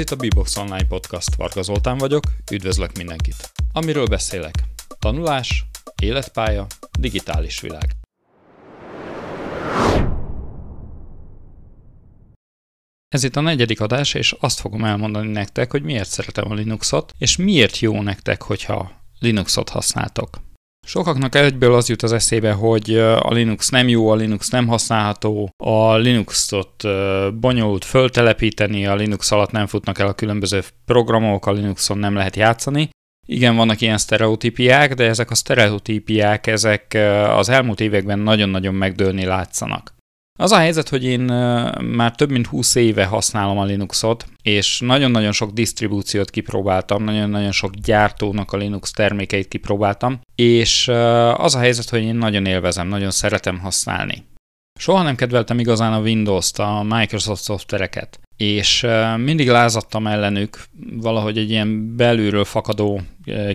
Ez itt a Bbox Online Podcast, Varga Zoltán vagyok, üdvözlök mindenkit. Amiről beszélek? Tanulás, életpálya, digitális világ. Ez itt a negyedik adás, és azt fogom elmondani nektek, hogy miért szeretem a Linuxot, és miért jó nektek, hogyha Linuxot használtok. Sokaknak egyből az jut az eszébe, hogy a Linux nem jó, a Linux nem használható, a Linuxot bonyolult föltelepíteni, a Linux alatt nem futnak el a különböző programok, a Linuxon nem lehet játszani. Igen, vannak ilyen sztereotípiák, de ezek a sztereotípiák, ezek az elmúlt években nagyon-nagyon megdőlni látszanak. Az a helyzet, hogy én már több mint 20 éve használom a Linuxot, és nagyon-nagyon sok disztribúciót kipróbáltam, nagyon-nagyon sok gyártónak a Linux termékeit kipróbáltam, és az a helyzet, hogy én nagyon élvezem, nagyon szeretem használni. Soha nem kedveltem igazán a Windows-t, a Microsoft szoftvereket, és mindig lázadtam ellenük, valahogy egy ilyen belülről fakadó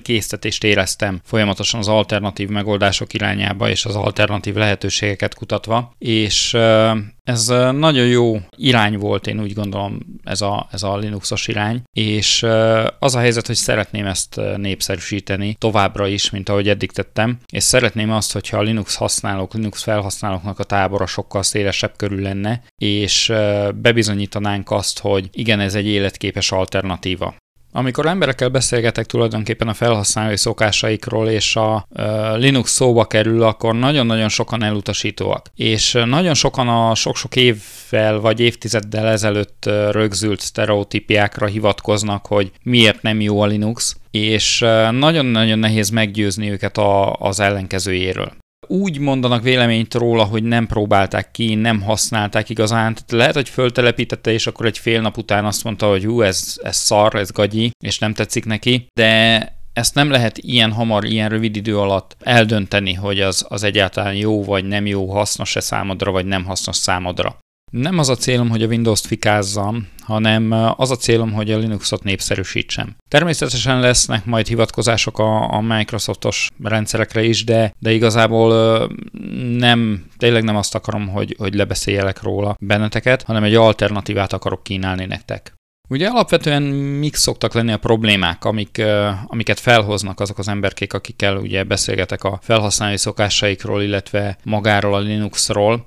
késztetést éreztem folyamatosan az alternatív megoldások irányába és az alternatív lehetőségeket kutatva, és ez nagyon jó irány volt, én úgy gondolom, ez a, ez a Linuxos irány, és az a helyzet, hogy szeretném ezt népszerűsíteni továbbra is, mint ahogy eddig tettem, és szeretném azt, hogyha a Linux használók, Linux felhasználóknak a tábora sokkal szélesebb körül lenne, és bebizonyítanánk azt, hogy igen, ez egy életképes alternatíva. Amikor emberekkel beszélgetek tulajdonképpen a felhasználói szokásaikról, és a Linux szóba kerül, akkor nagyon-nagyon sokan elutasítóak. És nagyon sokan a sok-sok évvel vagy évtizeddel ezelőtt rögzült sztereotípiákra hivatkoznak, hogy miért nem jó a Linux, és nagyon-nagyon nehéz meggyőzni őket a, az ellenkezőjéről úgy mondanak véleményt róla, hogy nem próbálták ki, nem használták igazán. Tehát lehet, hogy föltelepítette, és akkor egy fél nap után azt mondta, hogy hú, ez, ez szar, ez gagyi, és nem tetszik neki, de ezt nem lehet ilyen hamar, ilyen rövid idő alatt eldönteni, hogy az, az egyáltalán jó vagy nem jó, hasznos-e számodra, vagy nem hasznos számodra. Nem az a célom, hogy a Windows-t fikázzam, hanem az a célom, hogy a Linuxot népszerűsítsem. Természetesen lesznek majd hivatkozások a, a Microsoftos rendszerekre is, de, de igazából nem, tényleg nem azt akarom, hogy, hogy lebeszéljelek róla benneteket, hanem egy alternatívát akarok kínálni nektek. Ugye alapvetően mik szoktak lenni a problémák, amik, amiket felhoznak azok az emberkék, akikkel ugye beszélgetek a felhasználói szokásaikról, illetve magáról a Linuxról.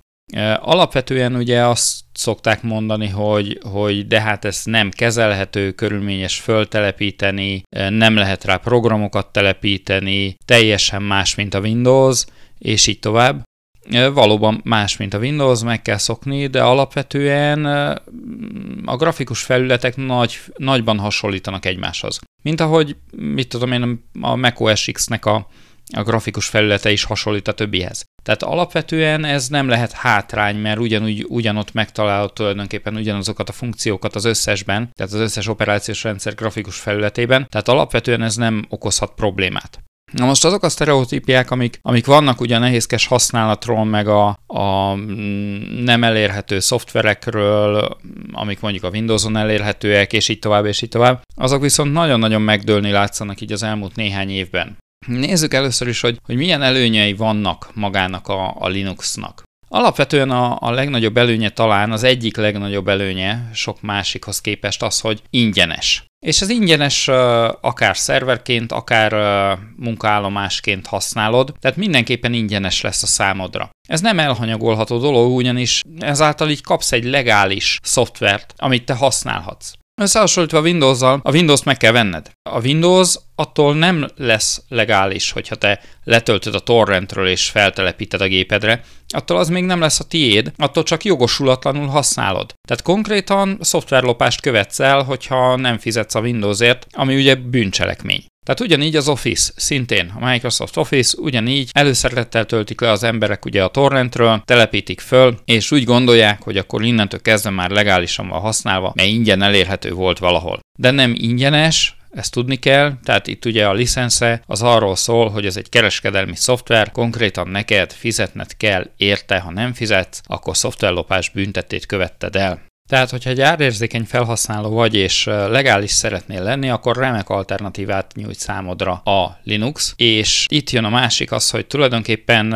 Alapvetően ugye azt szokták mondani, hogy, hogy de hát ez nem kezelhető, körülményes föltelepíteni, nem lehet rá programokat telepíteni, teljesen más, mint a Windows, és így tovább. Valóban más, mint a Windows, meg kell szokni, de alapvetően a grafikus felületek nagy, nagyban hasonlítanak egymáshoz. Mint ahogy, mit tudom én, a macOS X-nek a, a grafikus felülete is hasonlít a többihez. Tehát alapvetően ez nem lehet hátrány, mert ugyanúgy ugyanott megtalálod tulajdonképpen ugyanazokat a funkciókat az összesben, tehát az összes operációs rendszer grafikus felületében, tehát alapvetően ez nem okozhat problémát. Na most azok a sztereotípiák, amik, amik vannak ugye a nehézkes használatról, meg a, a nem elérhető szoftverekről, amik mondjuk a Windows-on elérhetőek, és így tovább, és így tovább, azok viszont nagyon-nagyon megdőlni látszanak így az elmúlt néhány évben. Nézzük először is, hogy, hogy milyen előnyei vannak magának a, a Linuxnak. Alapvetően a, a legnagyobb előnye talán az egyik legnagyobb előnye sok másikhoz képest az, hogy ingyenes. És az ingyenes akár szerverként, akár munkaállomásként használod, tehát mindenképpen ingyenes lesz a számodra. Ez nem elhanyagolható dolog, ugyanis ezáltal így kapsz egy legális szoftvert, amit te használhatsz. Összehasonlítva a Windows-zal, a Windows-t meg kell venned. A Windows attól nem lesz legális, hogyha te letöltöd a torrentről és feltelepíted a gépedre, attól az még nem lesz a tiéd, attól csak jogosulatlanul használod. Tehát konkrétan szoftverlopást követsz el, hogyha nem fizetsz a Windowsért, ami ugye bűncselekmény. Tehát ugyanígy az Office, szintén a Microsoft Office, ugyanígy előszeretettel töltik le az emberek ugye a torrentről, telepítik föl, és úgy gondolják, hogy akkor innentől kezdve már legálisan van használva, mert ingyen elérhető volt valahol. De nem ingyenes, ezt tudni kell, tehát itt ugye a licensze az arról szól, hogy ez egy kereskedelmi szoftver, konkrétan neked fizetned kell érte, ha nem fizetsz, akkor szoftverlopás büntetét követted el. Tehát, hogyha egy árérzékeny felhasználó vagy és legális szeretnél lenni, akkor remek alternatívát nyújt számodra a Linux, és itt jön a másik az, hogy tulajdonképpen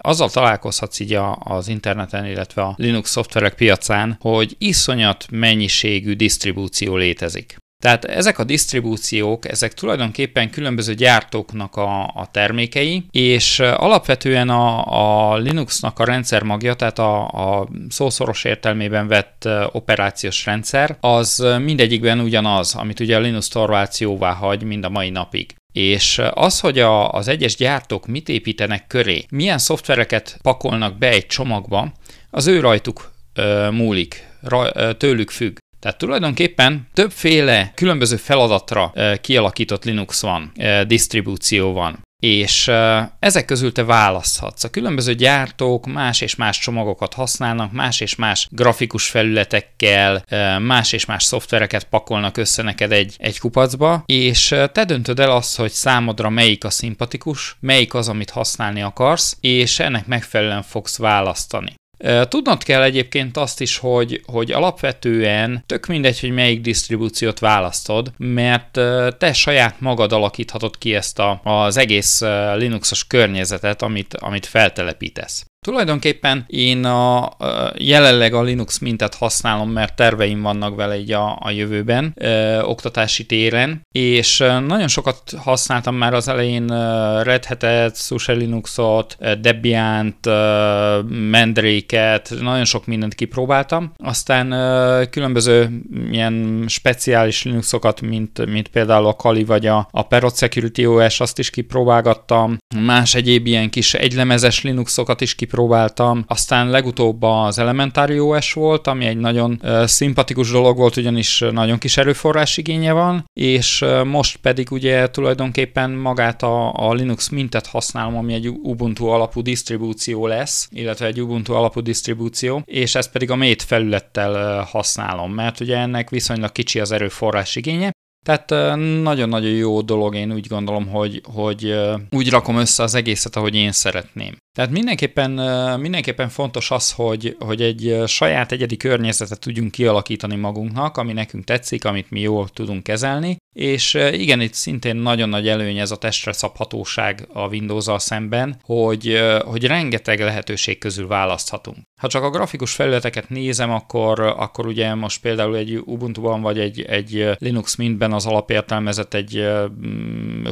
azzal találkozhatsz így az interneten, illetve a Linux szoftverek piacán, hogy iszonyat mennyiségű disztribúció létezik. Tehát ezek a disztribúciók, ezek tulajdonképpen különböző gyártóknak a, a termékei, és alapvetően a, a Linuxnak a rendszer magja, tehát a, a szószoros értelmében vett operációs rendszer, az mindegyikben ugyanaz, amit ugye a Linux Torvalds jóvá hagy mind a mai napig. És az, hogy a, az egyes gyártók mit építenek köré, milyen szoftvereket pakolnak be egy csomagba, az ő rajtuk ö, múlik, raj, tőlük függ. Tehát tulajdonképpen többféle különböző feladatra kialakított Linux van, disztribúció van és ezek közül te választhatsz. A különböző gyártók más és más csomagokat használnak, más és más grafikus felületekkel, más és más szoftvereket pakolnak össze neked egy, egy kupacba, és te döntöd el azt, hogy számodra melyik a szimpatikus, melyik az, amit használni akarsz, és ennek megfelelően fogsz választani. Tudnod kell egyébként azt is, hogy, hogy alapvetően tök mindegy, hogy melyik disztribúciót választod, mert te saját magad alakíthatod ki ezt a, az egész Linuxos környezetet, amit, amit feltelepítesz. Tulajdonképpen én a, a jelenleg a Linux mintet használom, mert terveim vannak vele így a, a jövőben, ö, oktatási téren, és nagyon sokat használtam már az elején Red Hat-et, SUSE Linuxot, Debian-t, Mandrake-et, nagyon sok mindent kipróbáltam. Aztán ö, különböző ilyen speciális Linuxokat, mint, mint például a Kali vagy a, a Perot Security OS, azt is kipróbálgattam. Más egyéb ilyen kis egylemezes Linuxokat is kipróbáltam, aztán legutóbb az Elementary OS volt, ami egy nagyon uh, szimpatikus dolog volt, ugyanis nagyon kis erőforrás igénye van, és uh, most pedig ugye tulajdonképpen magát a, a Linux mintet használom, ami egy Ubuntu alapú disztribúció lesz, illetve egy Ubuntu alapú disztribúció, és ezt pedig a Mate felülettel uh, használom, mert ugye ennek viszonylag kicsi az erőforrás igénye, tehát nagyon-nagyon jó dolog, én úgy gondolom, hogy, hogy úgy rakom össze az egészet, ahogy én szeretném. Tehát mindenképpen, mindenképpen fontos az, hogy, hogy egy saját egyedi környezetet tudjunk kialakítani magunknak, ami nekünk tetszik, amit mi jól tudunk kezelni, és igen, itt szintén nagyon nagy előny ez a testre szabhatóság a windows szemben, hogy, hogy rengeteg lehetőség közül választhatunk. Ha csak a grafikus felületeket nézem, akkor, akkor ugye most például egy Ubuntu-ban vagy egy, egy Linux Mintben az alapértelmezett egy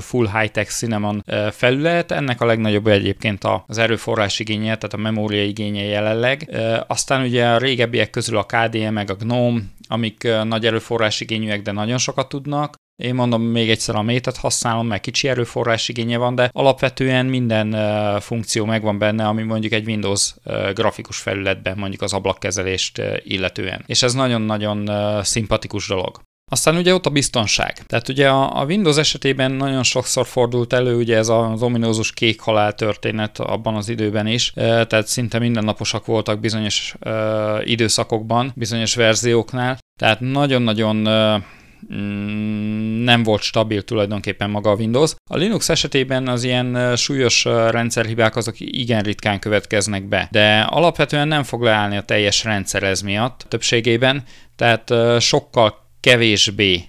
full high-tech Cinnamon felület, ennek a legnagyobb egyébként az erőforrás igénye, tehát a memória igénye jelenleg. Aztán ugye a régebbiek közül a KDE meg a GNOME, amik nagy erőforrás igényűek, de nagyon sokat tudnak. Én mondom, még egyszer a métet használom, mert kicsi erőforrás igénye van, de alapvetően minden uh, funkció megvan benne, ami mondjuk egy Windows uh, grafikus felületben, mondjuk az ablakkezelést uh, illetően. És ez nagyon-nagyon szimpatikus dolog. Aztán ugye ott a biztonság. Tehát ugye a, a Windows esetében nagyon sokszor fordult elő ugye ez az ominózus kék halál történet abban az időben is, tehát szinte mindennaposak voltak bizonyos időszakokban, bizonyos verzióknál, tehát nagyon-nagyon mm, nem volt stabil tulajdonképpen maga a Windows. A Linux esetében az ilyen súlyos rendszerhibák azok igen ritkán következnek be, de alapvetően nem fog leállni a teljes rendszer ez miatt többségében, tehát sokkal kevésbé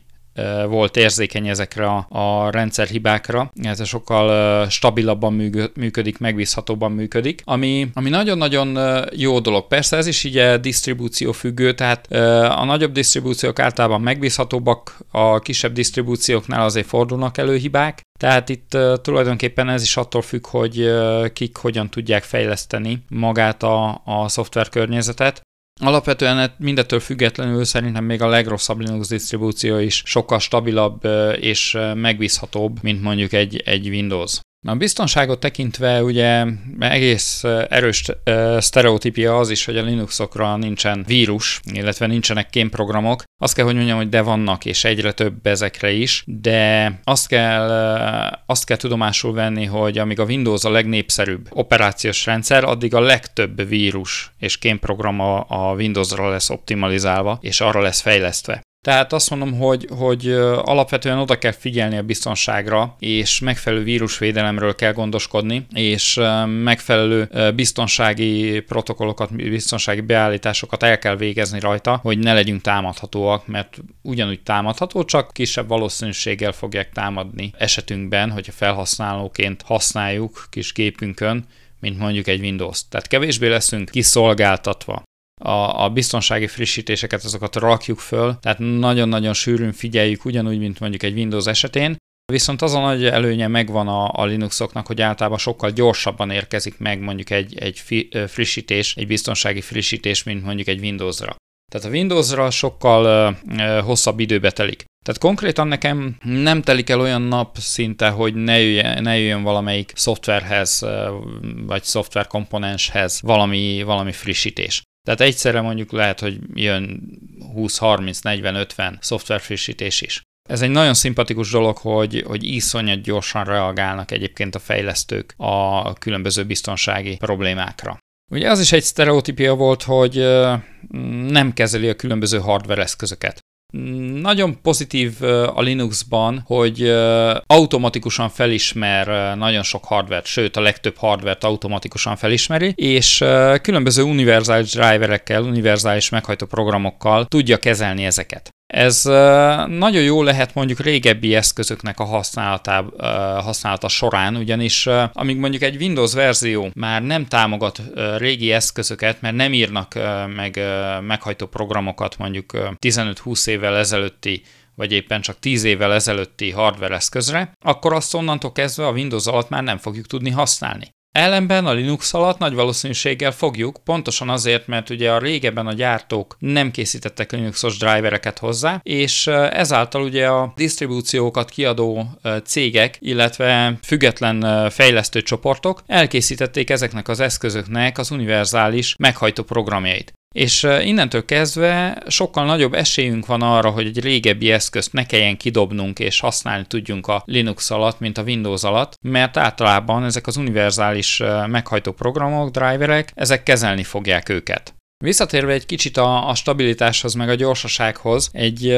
volt érzékeny ezekre a, a rendszerhibákra, ez sokkal stabilabban működik, megbízhatóban működik, ami, ami nagyon-nagyon jó dolog. Persze ez is ugye disztribúció függő, tehát a nagyobb disztribúciók általában megbízhatóbbak, a kisebb disztribúcióknál azért fordulnak elő hibák, tehát itt uh, tulajdonképpen ez is attól függ, hogy uh, kik hogyan tudják fejleszteni magát a, a szoftver környezetet. Alapvetően mindettől függetlenül szerintem még a legrosszabb Linux disztribúció is sokkal stabilabb és megbízhatóbb, mint mondjuk egy, egy Windows. A biztonságot tekintve ugye egész erős sztereotípia az is, hogy a Linuxokra nincsen vírus, illetve nincsenek kémprogramok. Azt kell, hogy mondjam, hogy de vannak, és egyre több ezekre is, de azt kell, azt kell tudomásul venni, hogy amíg a Windows a legnépszerűbb operációs rendszer, addig a legtöbb vírus és kémprogram a, a Windowsra lesz optimalizálva, és arra lesz fejlesztve. Tehát azt mondom, hogy, hogy alapvetően oda kell figyelni a biztonságra, és megfelelő vírusvédelemről kell gondoskodni, és megfelelő biztonsági protokollokat, biztonsági beállításokat el kell végezni rajta, hogy ne legyünk támadhatóak, mert ugyanúgy támadható, csak kisebb valószínűséggel fogják támadni esetünkben, hogyha felhasználóként használjuk kis gépünkön, mint mondjuk egy Windows. Tehát kevésbé leszünk kiszolgáltatva a, a biztonsági frissítéseket, azokat rakjuk föl, tehát nagyon-nagyon sűrűn figyeljük, ugyanúgy, mint mondjuk egy Windows esetén, Viszont az a nagy előnye megvan a, a Linuxoknak, hogy általában sokkal gyorsabban érkezik meg mondjuk egy, egy frissítés, egy biztonsági frissítés, mint mondjuk egy Windowsra. Tehát a Windowsra sokkal uh, hosszabb időbe telik. Tehát konkrétan nekem nem telik el olyan nap szinte, hogy ne jöjjön, ne jöjjön valamelyik szoftverhez, vagy szoftverkomponenshez valami, valami frissítés. Tehát egyszerre mondjuk lehet, hogy jön 20, 30, 40, 50 szoftverfrissítés is. Ez egy nagyon szimpatikus dolog, hogy, hogy iszonyat gyorsan reagálnak egyébként a fejlesztők a különböző biztonsági problémákra. Ugye az is egy sztereotípia volt, hogy nem kezeli a különböző hardware eszközöket. Nagyon pozitív a Linuxban, hogy automatikusan felismer nagyon sok hardware sőt a legtöbb hardware automatikusan felismeri, és különböző univerzális driverekkel, univerzális meghajtó programokkal tudja kezelni ezeket. Ez nagyon jó lehet mondjuk régebbi eszközöknek a használata, használata során, ugyanis amíg mondjuk egy Windows verzió már nem támogat régi eszközöket, mert nem írnak meg meghajtó programokat mondjuk 15-20 évvel ezelőtti vagy éppen csak 10 évvel ezelőtti hardware eszközre, akkor azt onnantól kezdve a Windows alatt már nem fogjuk tudni használni. Ellenben a Linux alatt nagy valószínűséggel fogjuk, pontosan azért, mert ugye a régebben a gyártók nem készítettek Linuxos drivereket hozzá, és ezáltal ugye a disztribúciókat kiadó cégek, illetve független fejlesztő csoportok elkészítették ezeknek az eszközöknek az univerzális meghajtó programjait. És innentől kezdve sokkal nagyobb esélyünk van arra, hogy egy régebbi eszközt ne kelljen kidobnunk és használni tudjunk a Linux alatt, mint a Windows alatt, mert általában ezek az univerzális meghajtó programok, driverek, ezek kezelni fogják őket. Visszatérve egy kicsit a, a stabilitáshoz, meg a gyorsasághoz, egy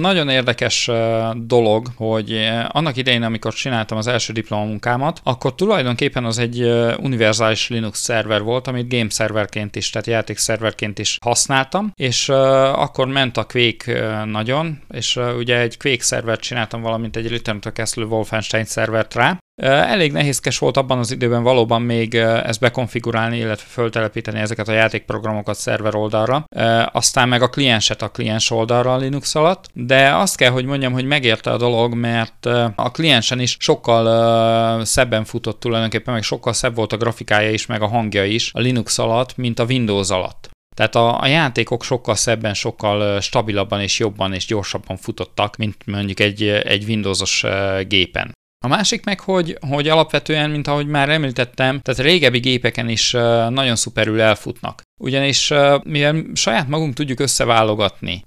nagyon érdekes dolog, hogy annak idején, amikor csináltam az első diplomamunkámat, akkor tulajdonképpen az egy univerzális Linux szerver volt, amit game szerverként is, tehát játék szerverként is használtam, és akkor ment a Quake nagyon, és ugye egy Quake szervert csináltam, valamint egy Return to Castle Wolfenstein szervert rá, Elég nehézkes volt abban az időben valóban még ezt bekonfigurálni, illetve föltelepíteni ezeket a játékprogramokat szerver oldalra, aztán meg a klienset a kliens oldalra a Linux alatt, de azt kell, hogy mondjam, hogy megérte a dolog, mert a kliensen is sokkal szebben futott tulajdonképpen, meg sokkal szebb volt a grafikája is, meg a hangja is a Linux alatt, mint a Windows alatt. Tehát a, a játékok sokkal szebben, sokkal stabilabban és jobban és gyorsabban futottak, mint mondjuk egy, egy Windowsos gépen. A másik meg, hogy, hogy alapvetően, mint ahogy már említettem, tehát régebbi gépeken is nagyon szuperül elfutnak. Ugyanis mivel saját magunk tudjuk összeválogatni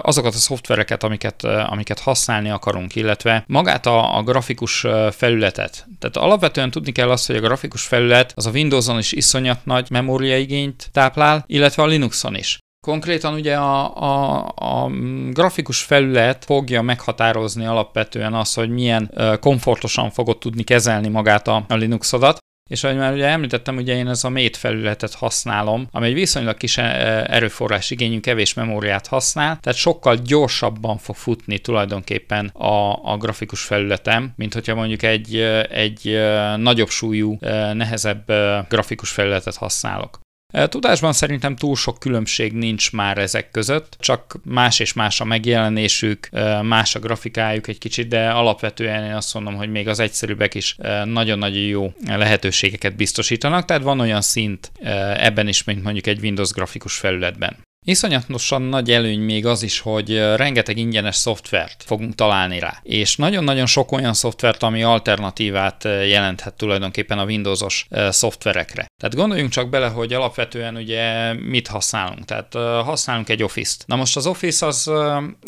azokat a szoftvereket, amiket, amiket használni akarunk, illetve magát a, a grafikus felületet. Tehát alapvetően tudni kell azt, hogy a grafikus felület az a Windowson is iszonyat nagy memóriaigényt táplál, illetve a Linuxon is. Konkrétan ugye a, a, a grafikus felület fogja meghatározni alapvetően azt, hogy milyen komfortosan fogod tudni kezelni magát a, a Linuxodat, és ahogy már ugye említettem, ugye én ez a Mate felületet használom, ami egy viszonylag kis erőforrás igényű, kevés memóriát használ, tehát sokkal gyorsabban fog futni tulajdonképpen a, a grafikus felületem, mint hogyha mondjuk egy, egy nagyobb súlyú, nehezebb grafikus felületet használok. Tudásban szerintem túl sok különbség nincs már ezek között, csak más és más a megjelenésük, más a grafikájuk egy kicsit, de alapvetően én azt mondom, hogy még az egyszerűbbek is nagyon-nagyon jó lehetőségeket biztosítanak, tehát van olyan szint ebben is, mint mondjuk egy Windows grafikus felületben. Iszonyatosan nagy előny még az is, hogy rengeteg ingyenes szoftvert fogunk találni rá. És nagyon-nagyon sok olyan szoftvert, ami alternatívát jelenthet tulajdonképpen a Windowsos szoftverekre. Tehát gondoljunk csak bele, hogy alapvetően ugye mit használunk. Tehát használunk egy Office-t. Na most az Office az,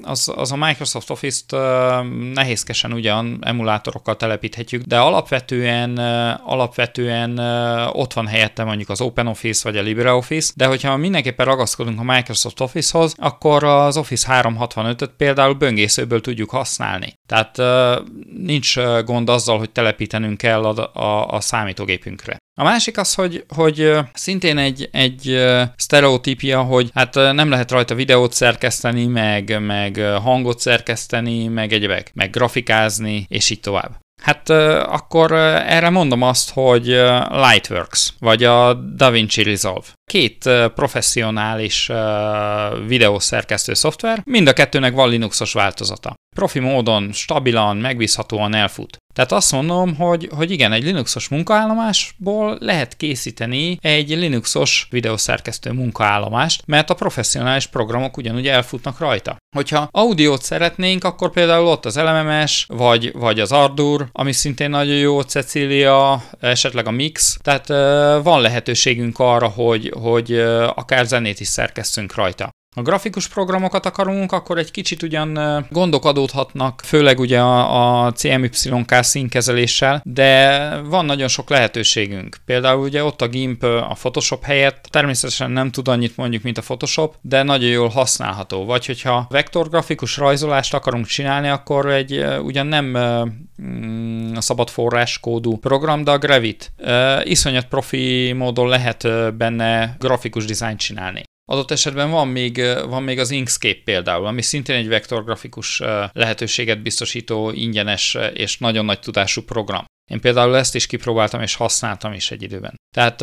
az, az a Microsoft Office-t nehézkesen ugyan emulátorokkal telepíthetjük, de alapvetően, alapvetően ott van helyette mondjuk az OpenOffice vagy a LibreOffice, de hogyha mindenképpen ragaszkodunk a Microsoft Office-hoz, akkor az Office 365-öt például böngészőből tudjuk használni. Tehát nincs gond azzal, hogy telepítenünk kell a, a, a számítógépünkre. A másik az, hogy, hogy szintén egy, egy sztereotípia, hogy hát nem lehet rajta videót szerkeszteni, meg, meg hangot szerkeszteni, meg egyebek, meg grafikázni, és így tovább. Hát akkor erre mondom azt, hogy Lightworks, vagy a DaVinci Resolve. Két professzionális videószerkesztő szoftver, mind a kettőnek van Linuxos változata. Profi módon, stabilan, megbízhatóan elfut. Tehát azt mondom, hogy, hogy igen, egy Linuxos munkaállomásból lehet készíteni egy Linuxos videószerkesztő munkaállomást, mert a professzionális programok ugyanúgy elfutnak rajta. Hogyha audiót szeretnénk, akkor például ott az LMMS, vagy, vagy az Ardour, ami szintén nagyon jó, Cecilia, esetleg a Mix, tehát van lehetőségünk arra, hogy, hogy akár zenét is szerkesztünk rajta. Ha grafikus programokat akarunk, akkor egy kicsit ugyan gondok adódhatnak, főleg ugye a, a CMYK színkezeléssel, de van nagyon sok lehetőségünk. Például ugye ott a GIMP a Photoshop helyett természetesen nem tud annyit mondjuk, mint a Photoshop, de nagyon jól használható. Vagy hogyha vektorgrafikus rajzolást akarunk csinálni, akkor egy ugyan nem mm, a szabad forrás kódú program, de a Gravit. Iszonyat profi módon lehet benne grafikus dizájnt csinálni. Adott esetben van még, van még az Inkscape például, ami szintén egy vektorgrafikus lehetőséget biztosító ingyenes és nagyon nagy tudású program. Én például ezt is kipróbáltam és használtam is egy időben. Tehát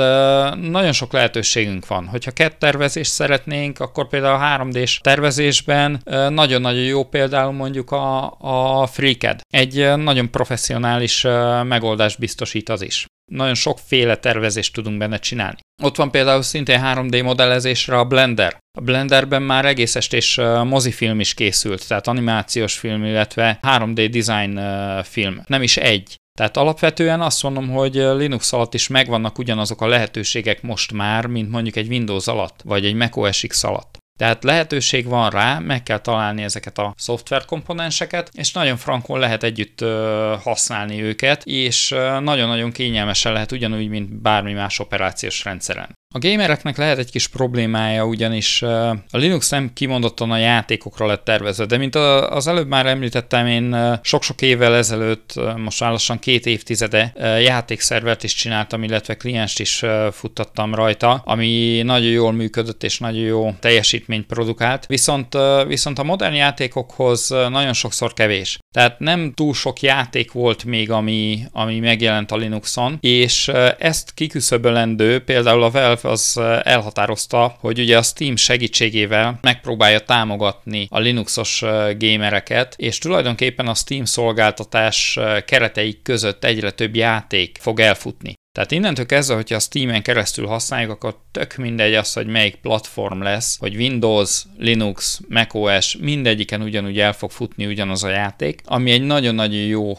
nagyon sok lehetőségünk van. Hogyha tervezést szeretnénk, akkor például a 3D-s tervezésben nagyon-nagyon jó például mondjuk a, a FreeCAD. Egy nagyon professzionális megoldást biztosít az is nagyon sokféle tervezést tudunk benne csinálni. Ott van például szintén 3D modellezésre a Blender. A Blenderben már egész estés mozifilm is készült, tehát animációs film, illetve 3D design film. Nem is egy. Tehát alapvetően azt mondom, hogy Linux alatt is megvannak ugyanazok a lehetőségek most már, mint mondjuk egy Windows alatt, vagy egy macOS X alatt. Tehát lehetőség van rá, meg kell találni ezeket a szoftverkomponenseket, és nagyon frankon lehet együtt használni őket, és nagyon-nagyon kényelmesen lehet ugyanúgy, mint bármi más operációs rendszeren. A gamereknek lehet egy kis problémája, ugyanis a Linux nem kimondottan a játékokra lett tervezve, de mint az előbb már említettem, én sok-sok évvel ezelőtt, most már lassan két évtizede játékszervert is csináltam, illetve klienst is futtattam rajta, ami nagyon jól működött és nagyon jó teljesítményt produkált, viszont, viszont a modern játékokhoz nagyon sokszor kevés. Tehát nem túl sok játék volt még, ami, ami megjelent a Linuxon, és ezt kiküszöbölendő például a Valve Valve az elhatározta, hogy ugye a Steam segítségével megpróbálja támogatni a Linuxos gamereket, és tulajdonképpen a Steam szolgáltatás kereteik között egyre több játék fog elfutni. Tehát innentől kezdve, hogyha a Steam-en keresztül használjuk, akkor tök mindegy az, hogy melyik platform lesz, hogy Windows, Linux, macOS, mindegyiken ugyanúgy el fog futni ugyanaz a játék, ami egy nagyon-nagyon jó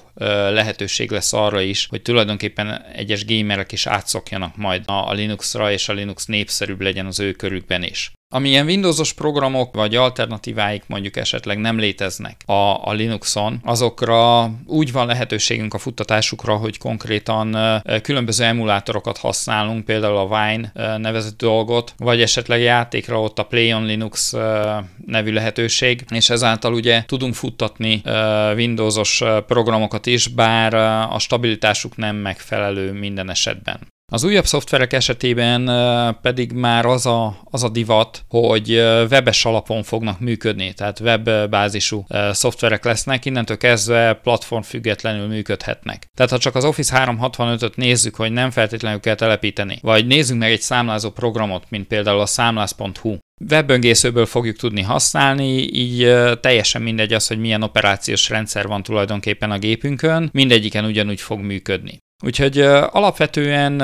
lehetőség lesz arra is, hogy tulajdonképpen egyes gamerek is átszokjanak majd a Linuxra, és a Linux népszerűbb legyen az ő körükben is. Amilyen Windowsos programok vagy alternatíváik mondjuk esetleg nem léteznek a, a Linuxon, azokra úgy van lehetőségünk a futtatásukra, hogy konkrétan különböző emulátorokat használunk, például a Wine nevezetű dolgot, vagy esetleg játékra ott a Play on Linux nevű lehetőség, és ezáltal ugye tudunk futtatni Windowsos programokat is, bár a stabilitásuk nem megfelelő minden esetben. Az újabb szoftverek esetében pedig már az a, az a divat, hogy webes alapon fognak működni, tehát webbázisú szoftverek lesznek, innentől kezdve platform függetlenül működhetnek. Tehát ha csak az Office 365-öt nézzük, hogy nem feltétlenül kell telepíteni, vagy nézzünk meg egy számlázó programot, mint például a számláz.hu, webböngészőből fogjuk tudni használni, így teljesen mindegy az, hogy milyen operációs rendszer van tulajdonképpen a gépünkön, mindegyiken ugyanúgy fog működni. Úgyhogy alapvetően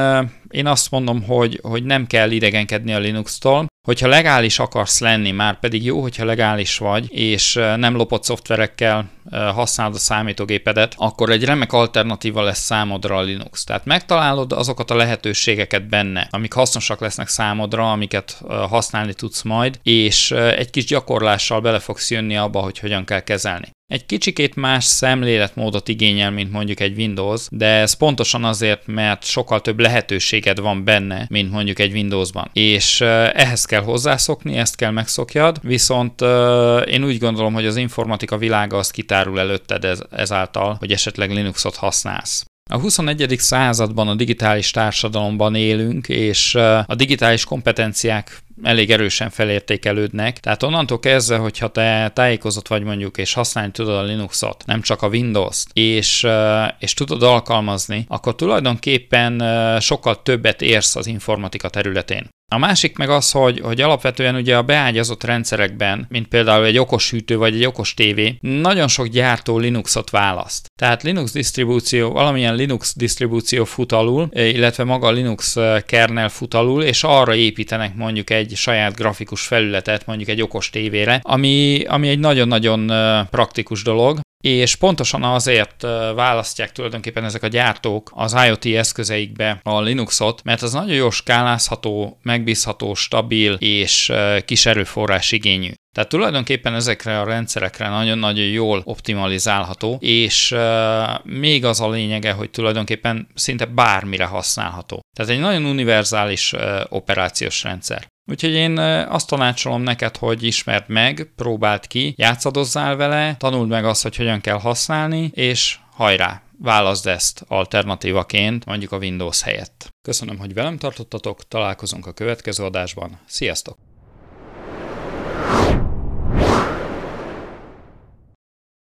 én azt mondom, hogy, hogy nem kell idegenkedni a Linux-tól, hogyha legális akarsz lenni, már pedig jó, hogyha legális vagy, és nem lopott szoftverekkel használod a számítógépedet, akkor egy remek alternatíva lesz számodra a Linux. Tehát megtalálod azokat a lehetőségeket benne, amik hasznosak lesznek számodra, amiket használni tudsz majd, és egy kis gyakorlással bele fogsz jönni abba, hogy hogyan kell kezelni. Egy kicsikét más szemléletmódot igényel, mint mondjuk egy Windows, de ez pontosan azért, mert sokkal több lehetőséged van benne, mint mondjuk egy Windowsban. És ehhez kell kell hozzászokni, ezt kell megszokjad, viszont én úgy gondolom, hogy az informatika világa az kitárul előtted ez, ezáltal, hogy esetleg Linuxot használsz. A 21. században a digitális társadalomban élünk, és a digitális kompetenciák elég erősen felértékelődnek. Tehát onnantól kezdve, hogyha te tájékozott vagy mondjuk, és használni tudod a Linuxot, nem csak a Windows-t, és, és tudod alkalmazni, akkor tulajdonképpen sokkal többet érsz az informatika területén. A másik meg az, hogy, hogy alapvetően ugye a beágyazott rendszerekben, mint például egy okos hűtő vagy egy okos tévé, nagyon sok gyártó Linuxot választ. Tehát Linux disztribúció, valamilyen Linux disztribúció fut alul, illetve maga a Linux kernel fut alul, és arra építenek mondjuk egy saját grafikus felületet, mondjuk egy okos tévére, ami, ami egy nagyon-nagyon praktikus dolog, és pontosan azért választják tulajdonképpen ezek a gyártók az IoT eszközeikbe a Linuxot, mert az nagyon jó skálázható, megbízható, stabil és kis erőforrás igényű. Tehát tulajdonképpen ezekre a rendszerekre nagyon-nagyon jól optimalizálható, és még az a lényege, hogy tulajdonképpen szinte bármire használható. Tehát egy nagyon univerzális operációs rendszer. Úgyhogy én azt tanácsolom neked, hogy ismerd meg, próbáld ki, játszadozzál vele, tanuld meg azt, hogy hogyan kell használni, és hajrá, válaszd ezt alternatívaként, mondjuk a Windows helyett. Köszönöm, hogy velem tartottatok, találkozunk a következő adásban. Sziasztok!